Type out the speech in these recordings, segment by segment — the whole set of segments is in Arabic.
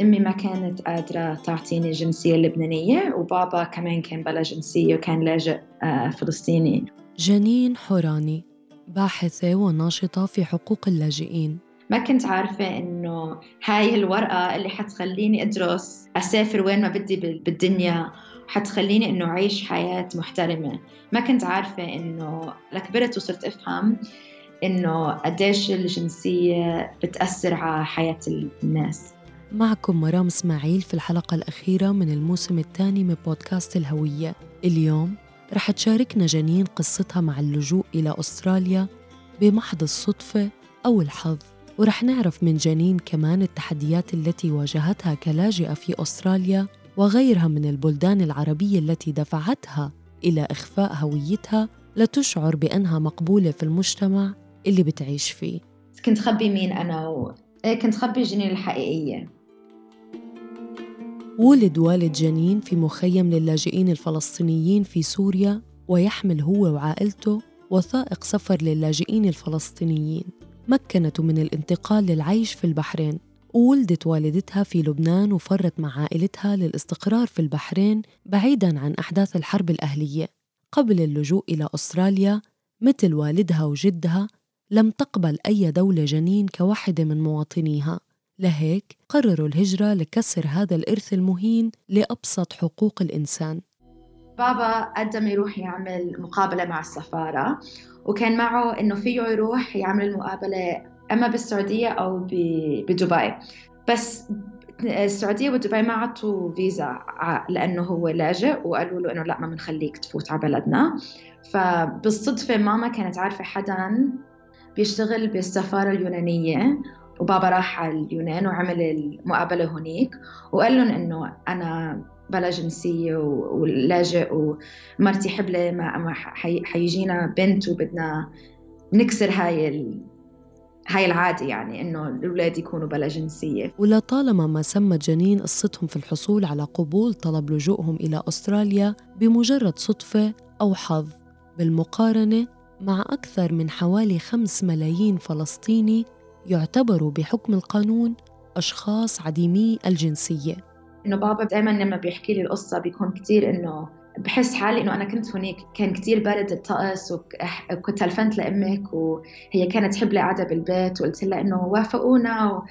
أمي ما كانت قادرة تعطيني الجنسية اللبنانية وبابا كمان كان بلا جنسية وكان لاجئ آه، فلسطيني. جنين حوراني باحثة وناشطة في حقوق اللاجئين. ما كنت عارفة إنه هاي الورقة اللي حتخليني أدرس أسافر وين ما بدي بالدنيا حتخليني إنه أعيش حياة محترمة. ما كنت عارفة إنه لكبرت وصرت أفهم إنه قديش الجنسية بتأثر على حياة الناس. معكم مرام إسماعيل في الحلقة الأخيرة من الموسم الثاني من بودكاست الهوية. اليوم رح تشاركنا جنين قصتها مع اللجوء إلى أستراليا بمحض الصدفة أو الحظ. ورح نعرف من جنين كمان التحديات التي واجهتها كلاجئة في أستراليا وغيرها من البلدان العربية التي دفعتها إلى إخفاء هويتها لتشعر بأنها مقبولة في المجتمع اللي بتعيش فيه. كنت خبي مين أنا و... إيه كنت خبي جنين الحقيقية. ولد والد جنين في مخيم للاجئين الفلسطينيين في سوريا ويحمل هو وعائلته وثائق سفر للاجئين الفلسطينيين. مكنته من الانتقال للعيش في البحرين. وولدت والدتها في لبنان وفرت مع عائلتها للاستقرار في البحرين بعيداً عن أحداث الحرب الأهلية. قبل اللجوء إلى أستراليا مثل والدها وجدها لم تقبل أي دولة جنين كواحدة من مواطنيها. لهيك قرروا الهجرة لكسر هذا الإرث المهين لأبسط حقوق الإنسان. بابا قدم يروح يعمل مقابلة مع السفارة وكان معه إنه فيه يروح يعمل المقابلة أما بالسعودية أو بدبي. بس السعودية ودبي ما عطوا فيزا لأنه هو لاجئ وقالوا له إنه لا ما بنخليك تفوت على بلدنا. فبالصدفة ماما كانت عارفة حدا بيشتغل بالسفارة اليونانية وبابا راح على اليونان وعمل المقابلة هناك وقال لهم إنه أنا بلا جنسية ولاجئ ومرتي حبلة ما حيجينا بنت وبدنا نكسر هاي ال... هاي العادة يعني إنه الأولاد يكونوا بلا جنسية. ولطالما ما سمت جنين قصتهم في الحصول على قبول طلب لجوءهم إلى أستراليا بمجرد صدفة أو حظ بالمقارنة مع أكثر من حوالي خمس ملايين فلسطيني يعتبروا بحكم القانون أشخاص عديمي الجنسية. إنه بابا دائما لما بيحكي لي القصة بيكون كتير إنه بحس حالي إنه أنا كنت هناك كان كتير برد الطقس وكنت تلفنت لأمك وهي كانت تحب لي قاعدة بالبيت وقلت لها إنه وافقونا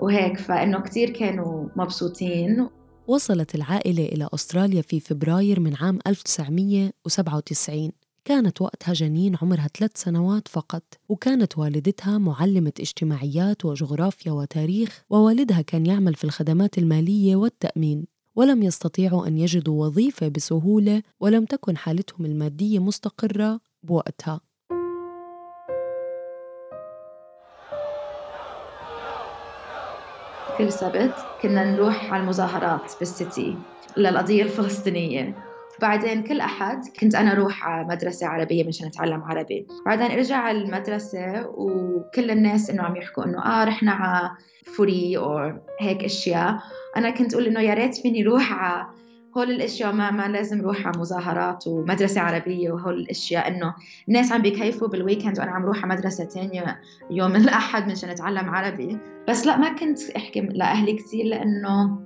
وهيك. فإنه كتير كانوا مبسوطين. وصلت العائلة إلى أستراليا في فبراير من عام 1997 كانت وقتها جنين عمرها ثلاث سنوات فقط وكانت والدتها معلمة اجتماعيات وجغرافيا وتاريخ ووالدها كان يعمل في الخدمات المالية والتأمين ولم يستطيعوا أن يجدوا وظيفة بسهولة ولم تكن حالتهم المادية مستقرة بوقتها. كل سبت كنا نروح على المظاهرات بال city للقضية الفلسطينية. بعدين كل أحد كنت أنا أروح على مدرسة عربية مشان أتعلم عربي. بعدين أرجع على المدرسة وكل الناس إنه عم يحكوا إنه آه رحنا على footy أو هيك أشياء. أنا كنت أقول إنه يا ريت فيني روح على هول الأشياء ما ما لازم روح على مظاهرات ومدرسة عربية وهول الأشياء. إنه الناس عم بيكيفوا بال weekend وأنا عم روح على مدرسة تانية يوم الأحد مشان أتعلم عربي. بس لا ما كنت أحكي لأهلي كثير لإنه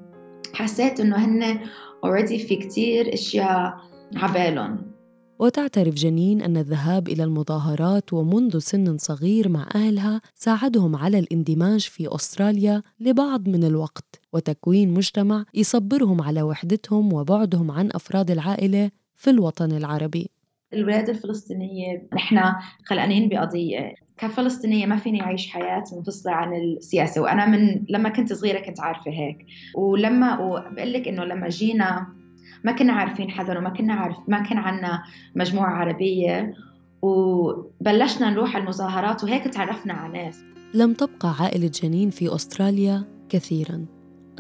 حسيت إنه هن اوريدي في كتير أشياء عبالهم وتعترف جنين أن الذهاب إلى المظاهرات ومنذ سن صغير مع أهلها ساعدهم على الاندماج في أستراليا لبعض من الوقت وتكوين مجتمع يصبرهم على وحدتهم وبعدهم عن أفراد العائلة في الوطن العربي. الولاد الفلسطينية نحن خلقانين بقضية. كفلسطينية ما فيني أعيش حياة منفصلة عن السياسة. وأنا من لما كنت صغيرة كنت عارفة هيك. ولما وبقول لك إنه لما جينا ما كنا عارفين حدا وما كنا عارف ما كان عنا مجموعة عربية. وبلشنا نروح المظاهرات وهيك تعرفنا على ناس. لم تبقى عائلة جنين في أستراليا كثيراً.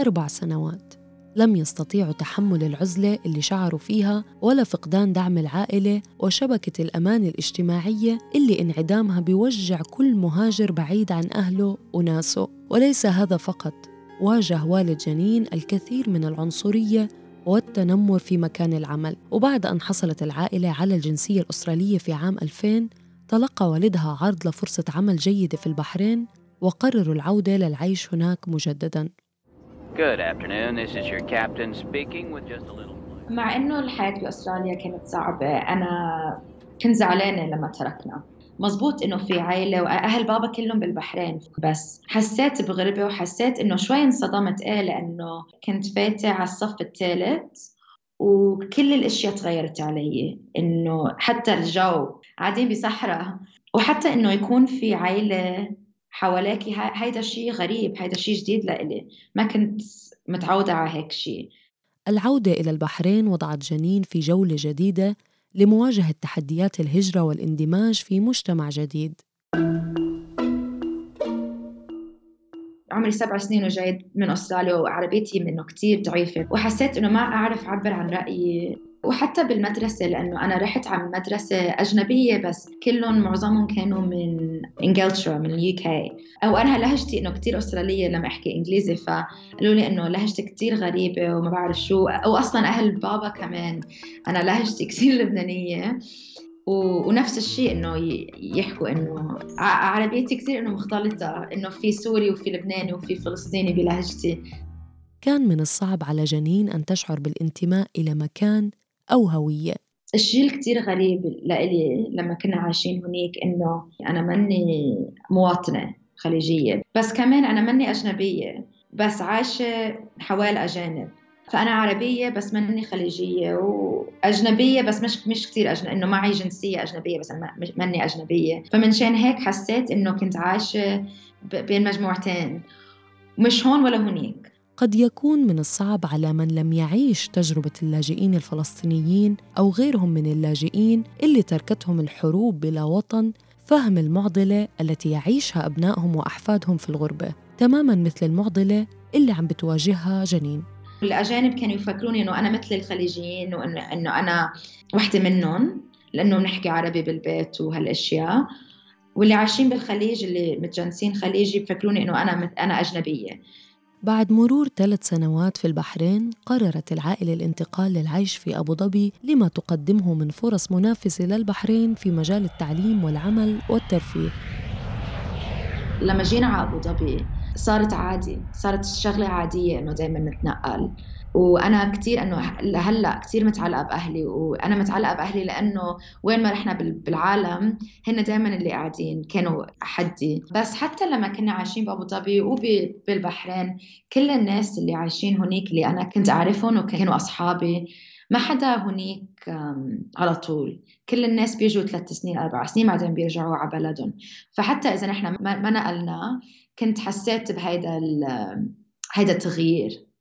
أربع سنوات. لم يستطيعوا تحمل العزلة اللي شعروا فيها ولا فقدان دعم العائلة وشبكة الأمان الاجتماعية اللي انعدامها بيوجع كل مهاجر بعيد عن أهله وناسه. وليس هذا فقط واجه والد جنين الكثير من العنصرية والتنمر في مكان العمل. وبعد أن حصلت العائلة على الجنسية الأسترالية في عام 2000 تلقى والدها عرض لفرصة عمل جيدة في البحرين وقرروا العودة للعيش هناك مجدداً. Good afternoon. This is your captain speaking with just a little. مع إنه الحياة بأستراليا كانت صعبة أنا كنت زعلانة لما تركنا مزبوط إنه في عائلة وأهل بابا كلهم بالبحرين بس حسيت بغربة وحسيت إنه شوي انصدمت إيه لأنه كنت فايتة على الصف الثالث وكل الأشياء تغيرت علي إنه حتى الجو قاعدين بصحراء وحتى إنه يكون في عائلة حواليكي هيدا شيء غريب هيدا شيء جديد لإلي. ما كنت متعودة على هيك شيء العودة إلى البحرين وضعت جنين في جولة جديدة لمواجهة تحديات الهجرة والاندماج في مجتمع جديد. عمري سبع سنين وجاي من أستراليا وعربيتي منه كتير ضعيفة وحسيت إنه ما أعرف أعبر عن رأيي. وحتى بالمدرسة لأنه أنا رحت على مدرسة أجنبية بس كلهم معظمهم كانوا من إنجلترا من ال UK وأنا لهجتي إنه كتير أسترالية لما أحكي إنجليزي فقالوا لي إنه لهجتي كتير غريبة وما بعرف شو. وأصلا أهل بابا كمان. أنا لهجتي كتير لبنانية. ونفس الشيء إنه يحكوا إنه عربيتي كثير إنه مختلطة إنه في سوري وفي لبناني وفي فلسطيني بلهجتي. كان من الصعب على جنين أن تشعر بالانتماء إلى مكان أو هوية. الشيء الكتير غريب لإلي لما كنا عايشين هناك إنه أنا ماني مواطنة خليجية بس كمان أنا ماني أجنبية بس عايشة حوالي أجانب. فأنا عربية بس ماني خليجية وأجنبية بس مش مش كثير أجنبية إنه معي جنسية أجنبية بس أنا ماني أجنبية. فمن هيك حسيت إنه كنت عايشة بين مجموعتين مش هون ولا هنيك قد يكون من الصعب على من لم يعيش تجربة اللاجئين الفلسطينيين أو غيرهم من اللاجئين اللي تركتهم الحروب بلا وطن فهم المعضلة التي يعيشها أبنائهم وأحفادهم في الغربة تماما مثل المعضلة اللي عم بتواجهها جنين. الأجانب كانوا يفكروني إنه أنا مثل الخليجيين وإنه إنه أنا وحدة منهم لأنه بنحكي عربي بالبيت وهالأشياء. واللي عايشين بالخليج اللي متجنسين خليجي بفكروني إنه أنا أنا أجنبية. بعد مرور ثلاث سنوات في البحرين قررت العائلة الانتقال للعيش في أبو ظبي لما تقدمه من فرص منافسة للبحرين في مجال التعليم والعمل والترفيه. لما جينا على أبو ظبي صارت عادي صارت شغلة عادية إنه دايما نتنقل. وأنا كثير إنه لهلا كثير متعلقة بأهلي وأنا متعلقة بأهلي لأنه وين ما رحنا بالعالم هن دائما اللي قاعدين كانوا حدي. بس حتى لما كنا عايشين بأبو ظبي وبالبحرين كل الناس اللي عايشين هنيك اللي أنا كنت أعرفهم وكانوا أصحابي ما حدا هنيك على طول. كل الناس بيجوا ثلاث سنين أربع سنين بعدين بيرجعوا على بلدهم. فحتى إذا نحن ما نقلنا كنت حسيت بهيدا هيدا التغيير.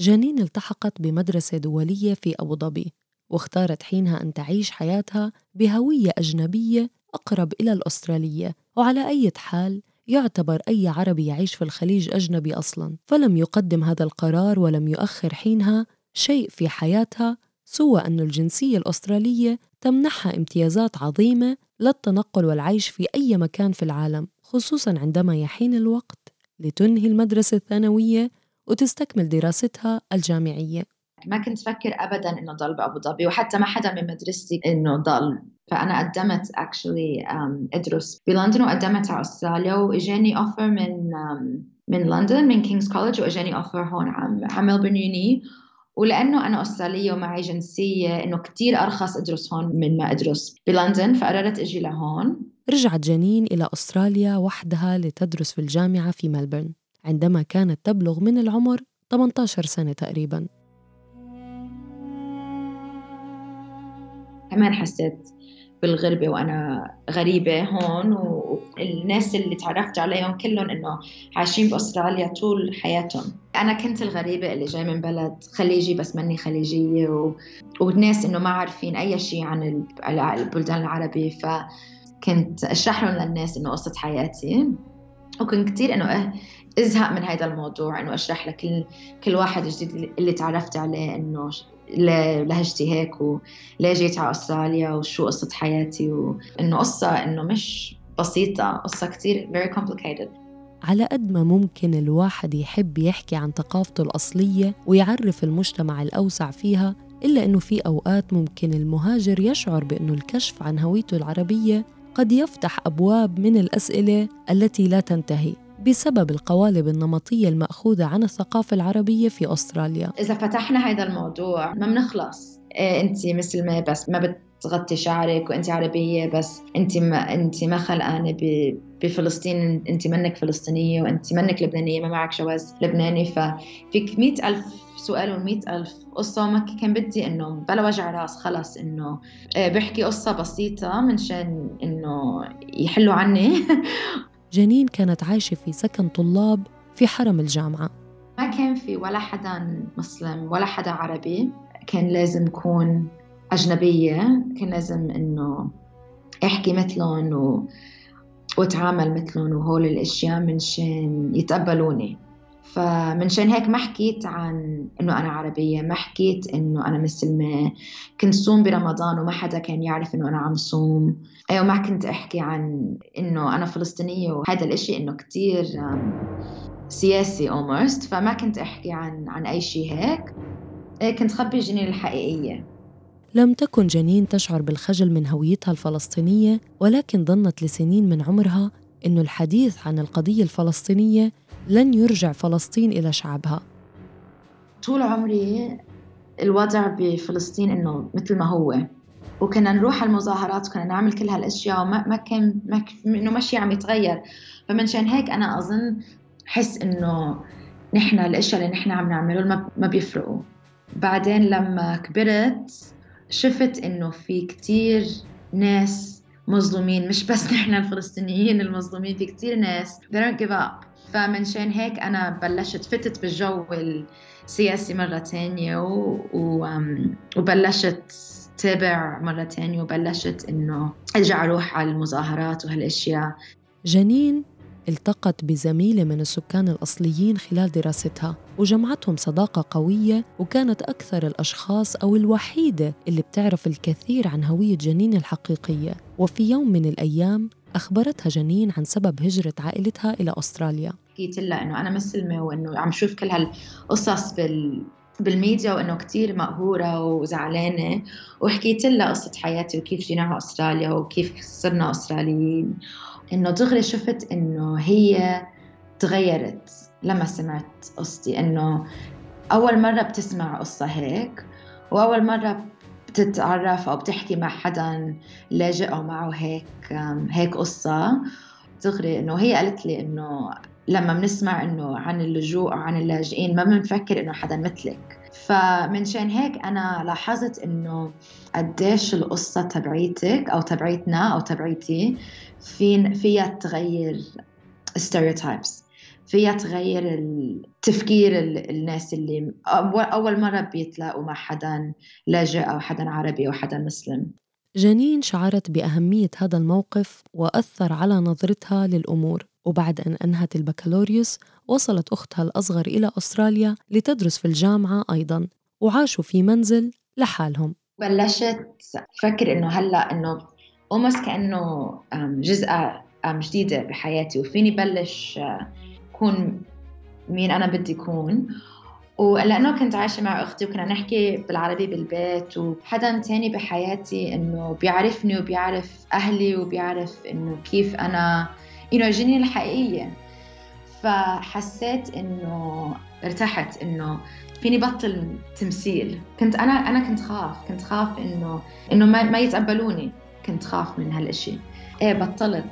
جنين التحقت بمدرسة دولية في أبو ظبي واختارت حينها أن تعيش حياتها بهوية أجنبية أقرب إلى الأسترالية وعلى أي حال يعتبر أي عربي يعيش في الخليج أجنبي أصلاً. فلم يقدم هذا القرار ولم يؤخر حينها شيء في حياتها سوى أن الجنسية الأسترالية تمنحها امتيازات عظيمة للتنقل والعيش في أي مكان في العالم خصوصاً عندما يحين الوقت لتنهي المدرسة الثانوية وتستكمل دراستها الجامعية. ما كنت فكر ابدا إنه ضل بأبو ظبي وحتى ما حدا من مدرستي إنه ضل. فأنا قدمت actually um, إدرس بلندن وقدمت على أستراليا وإجاني offer من um, من لندن من King's College وإجاني offer هون على Melbourne uni ولأنه أنا أسترالية ومعي جنسية إنه كثير أرخص أدرس هون من ما أدرس بلندن فقررت أجي لهون. رجعت جنين إلى أستراليا وحدها لتدرس في الجامعة في ملبورن عندما كانت تبلغ من العمر 18 سنة تقريبا. كمان حسيت بالغربة وأنا غريبة هون والناس اللي تعرفت عليهم كلهم إنه عايشين بأستراليا طول حياتهم. أنا كنت الغريبة اللي جاي من بلد خليجي بس مني خليجية و... والناس إنه ما عارفين أي شيء عن البلدان العربي فكنت أشرح لهم للناس إنه قصة حياتي وكنت كثير إنه ازهق من هذا الموضوع انه اشرح لكل كل واحد جديد اللي تعرفت عليه انه لهجتي هيك وليه جيت على أستراليا وشو قصة حياتي وانه قصة إنه مش بسيطة قصة كتير very complicated. على قد ما ممكن الواحد يحب يحكي عن ثقافته الأصلية ويعرف المجتمع الأوسع فيها إلا أنه في أوقات ممكن المهاجر يشعر بأنه الكشف عن هويته العربية قد يفتح أبواب من الأسئلة التي لا تنتهي. بسبب القوالب النمطية المأخوذة عن الثقافة العربية في أستراليا. إذا فتحنا هذا الموضوع ما بنخلص. إيه أنت مسلمة بس ما بتغطي شعرك وأنت عربية ببس أنت ما أنت ما خلقانة بفلسطين. أنت منك فلسطينية وأنت منك لبنانية ما معك جواز لبناني. ففيك مئة ألف سؤال ومئة ألف قصة. وما كان بدي إنه بلا وجع راس خلص إنه إيه، بحكي قصة بسيطة منشان إنه يحلوا عني. جنين كانت عايشة في سكن طلاب في حرم الجامعة. ما كان في ولا حدا مسلم ولا حدا عربي. كان لازم يكون أجنبية. كان لازم إنه أحكي مثلهم و... وأتعامل مثلهم وهول الأشياء منشان يتقبلوني. فمنشان هيك ما حكيت عن إنه أنا عربية ما حكيت إنه أنا مسلمه كنت صوم برمضان وما حدا كان يعرف إنه أنا عم صوم. أيوه ما كنت أحكي عن إنه أنا فلسطينية وهذا الإشي إنه كتير سياسي almost. فما كنت أحكي عن عن أي شيء هيك. إيه، كنت خبي جنين الحقيقية. لم تكن جنين تشعر بالخجل من هويتها الفلسطينية ولكن ظنت لسنين من عمرها إنه الحديث عن القضية الفلسطينية لن يرجع فلسطين إلى شعبها. طول عمري الوضع بفلسطين إنه مثل ما هو. وكنا نروح على المظاهرات وكنا نعمل كل هالأشياء وما ما كان ما إنه ماشي عم يتغير. فمنشان هيك أنا أظن حس إنه نحن الأشياء اللي نحن عم نعمله ما بيفرقوا. بعدين لما كبرت شفت إنه في كتير ناس مظلومين. مش بس نحن الفلسطينيين المظلومين في كتير ناس. They don't give up. فمنشان هيك أنا بلشت فتت بالجو السياسي مرة تانية و... و... وبلشت تابع مرة تانية وبلشت إنه أرجع أروح على المظاهرات وهالأشياء. جنين التقت بزميلة من السكان الأصليين خلال دراستها وجمعتهم صداقة قوية وكانت أكثر الأشخاص أو الوحيدة اللي بتعرف الكثير عن هوية جنين الحقيقية. وفي يوم من الأيام أخبرتها جنين عن سبب هجرة عائلتها إلى أستراليا. حكيت لها إنه أنا مسلمة وإنه عم شوف كل هالقصص بال بالميديا وإنه كثير مقهورة وزعلانة. وحكيت لها قصة حياتي وكيف جينا على أستراليا وكيف صرنا أستراليين. إنه دغري شفت إنه هي تغيرت لما سمعت قصتي. إنه أول مرة بتسمع قصة هيك وأول مرة بتتعرف أو بتحكي مع حدا لاجئ أو معه هيك هيك قصة. دغري إنه هي قالت لي إنه لما بنسمع إنه عن اللجوء أو عن اللاجئين ما بنفكر إنه حدا مثلك. فمنشان هيك أنا لاحظت إنه قديش القصة تبعيتك أو تبعيتنا أو تبعيتي في فيها تغير stereotypes. فيها تغير التفكير الناس اللي أول مرة بيتلاقوا مع حدا لاجئ أو حدا عربي أو حدا مسلم. جنين شعرت بأهمية هذا الموقف وأثر على نظرتها للأمور. وبعد أن أنهت البكالوريوس وصلت أختها الأصغر إلى أستراليا لتدرس في الجامعة أيضا وعاشوا في منزل لحالهم. بلشت فكر إنه هلأ إنه almost كأنه جزء جديدة بحياتي وفيني بلش كون مين أنا بدي كون. ولأنه كنت عايشة مع أختي وكنا نحكي بالعربي بالبيت وحدا تاني بحياتي إنه بيعرفني وبيعرف أهلي وبيعرف إنه كيف أنا إنه جني الحقيقية. فحسيت إنه ارتحت إنه فيني بطل تمثيل. كنت أنا أنا كنت خاف كنت خاف إنه إنه ما, ما يتقبلوني. كنت خاف من هالإشي. إيه بطلت.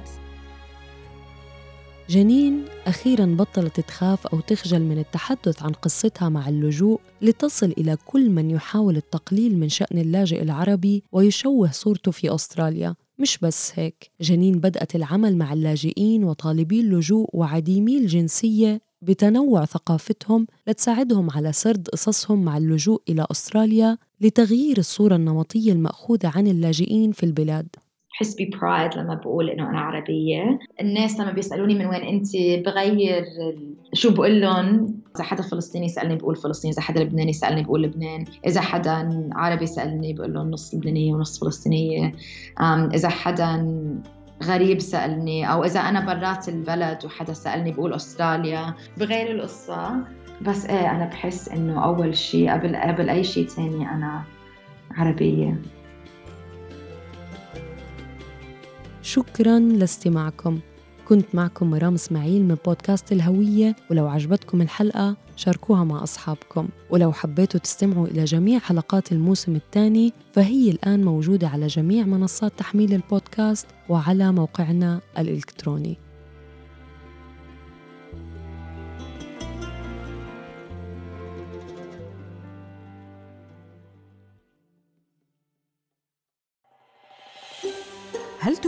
جنين أخيرا بطلت تخاف أو تخجل من التحدث عن قصتها مع اللجوء لتصل إلى كل من يحاول التقليل من شأن اللاجئ العربي ويشوه صورته في أستراليا. مش بس هيك جنين بدأت العمل مع اللاجئين وطالبي اللجوء وعديمي الجنسية بتنوع ثقافتهم لتساعدهم على سرد قصصهم مع اللجوء إلى أستراليا لتغيير الصورة النمطية المأخوذة عن اللاجئين في البلاد. بحس برايد لما بقول إنه أنا عربية. الناس لما بيسألوني من وين أنت بغير شو بقول لهم. إذا حدا فلسطيني سألني بقول فلسطين إذا حدا لبناني سألني بقول لبنان. إذا حدا عربي سألني بقول لهم نص لبنانية ونص فلسطينية. إذا حدا غريب سألني أو إذا أنا برات البلد وحدا سألني بقول أستراليا. بغير القصة. بس إيه أنا بحس إنه أول شيء قبل قبل أي شيء تاني أنا عربية. شكرا لاستماعكم. كنت معكم مرام إسماعيل من بودكاست الهوية ولو عجبتكم الحلقة شاركوها مع أصحابكم. ولو حبيتوا تستمعوا إلى جميع حلقات الموسم الثاني فهي الآن موجودة على جميع منصات تحميل البودكاست وعلى موقعنا الإلكتروني.